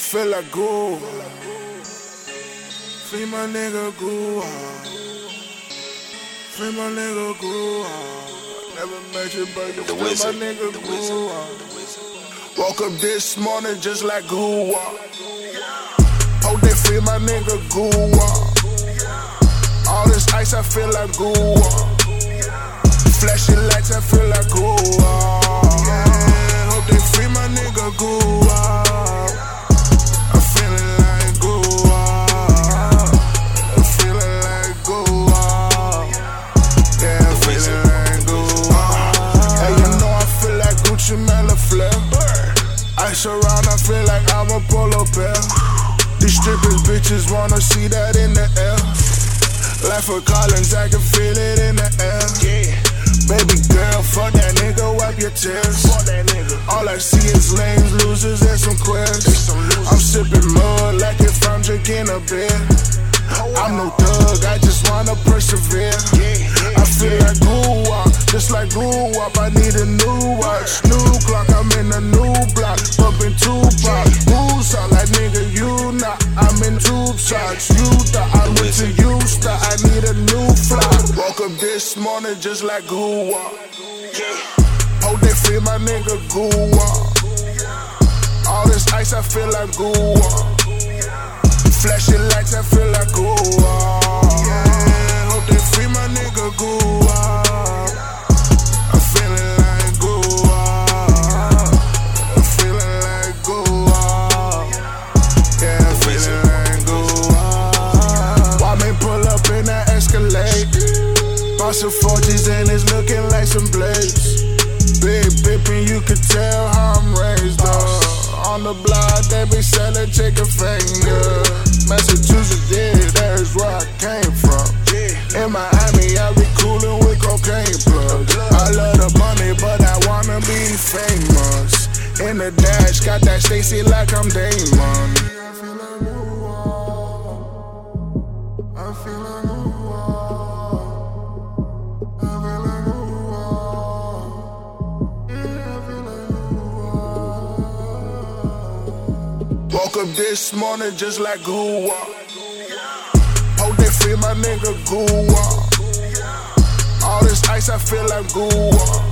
feel like goo. Free my nigga goo. Free my nigga goo. Never met you, but you The free my nigga wizard. Woke up this morning just like goo. Oh, they free my nigga goo. All this ice, I feel like goo. I'm a polo. These strippers bitches wanna see that in the air. Life for Collins, I can feel it in the air. Yeah. Baby girl, fuck that nigga, wipe your tears. All I see is lames, losers, and some queers. I'm sipping mud like if I'm drinking a beer. I'm no thug, I just wanna persevere. yeah I feel like goo up, just like goo. I need a new watch, new shots. You thought I went to Houston, I need a new flight. Woke up this morning just like goo up. Oh, they free my nigga goo. All this ice, I feel like goo Bought some forties and it's looking like some blades. Big pippin', you could tell how I'm raised up. On the block, they be selling chicken finger. Massachusetts, yeah, there's where I came from. In Miami, I be coolin' with cocaine plugs. I love the money, but I wanna be famous. In the dash, got that Stacy like I'm Damon. Woke up this morning just like goo Oh, they free my nigga goo All this ice, I feel like goo